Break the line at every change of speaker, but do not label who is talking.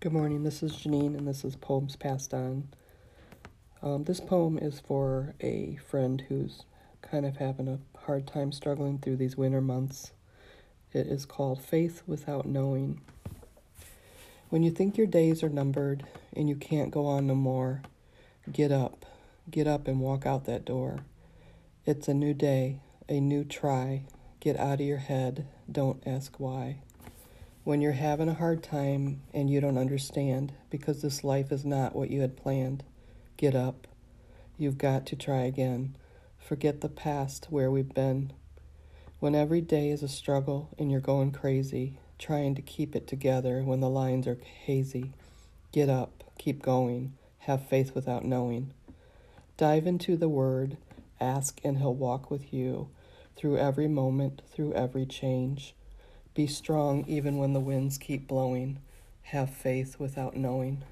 Good morning, this is Janine, and this is Poems Passed On. Um, this poem is for a friend who's kind of having a hard time struggling through these winter months. It is called Faith Without Knowing. When you think your days are numbered and you can't go on no more, get up, get up and walk out that door. It's a new day, a new try. Get out of your head, don't ask why. When you're having a hard time and you don't understand because this life is not what you had planned, get up. You've got to try again. Forget the past where we've been. When every day is a struggle and you're going crazy, trying to keep it together when the lines are hazy, get up, keep going, have faith without knowing. Dive into the Word, ask, and He'll walk with you through every moment, through every change. Be strong even when the winds keep blowing. Have faith without knowing.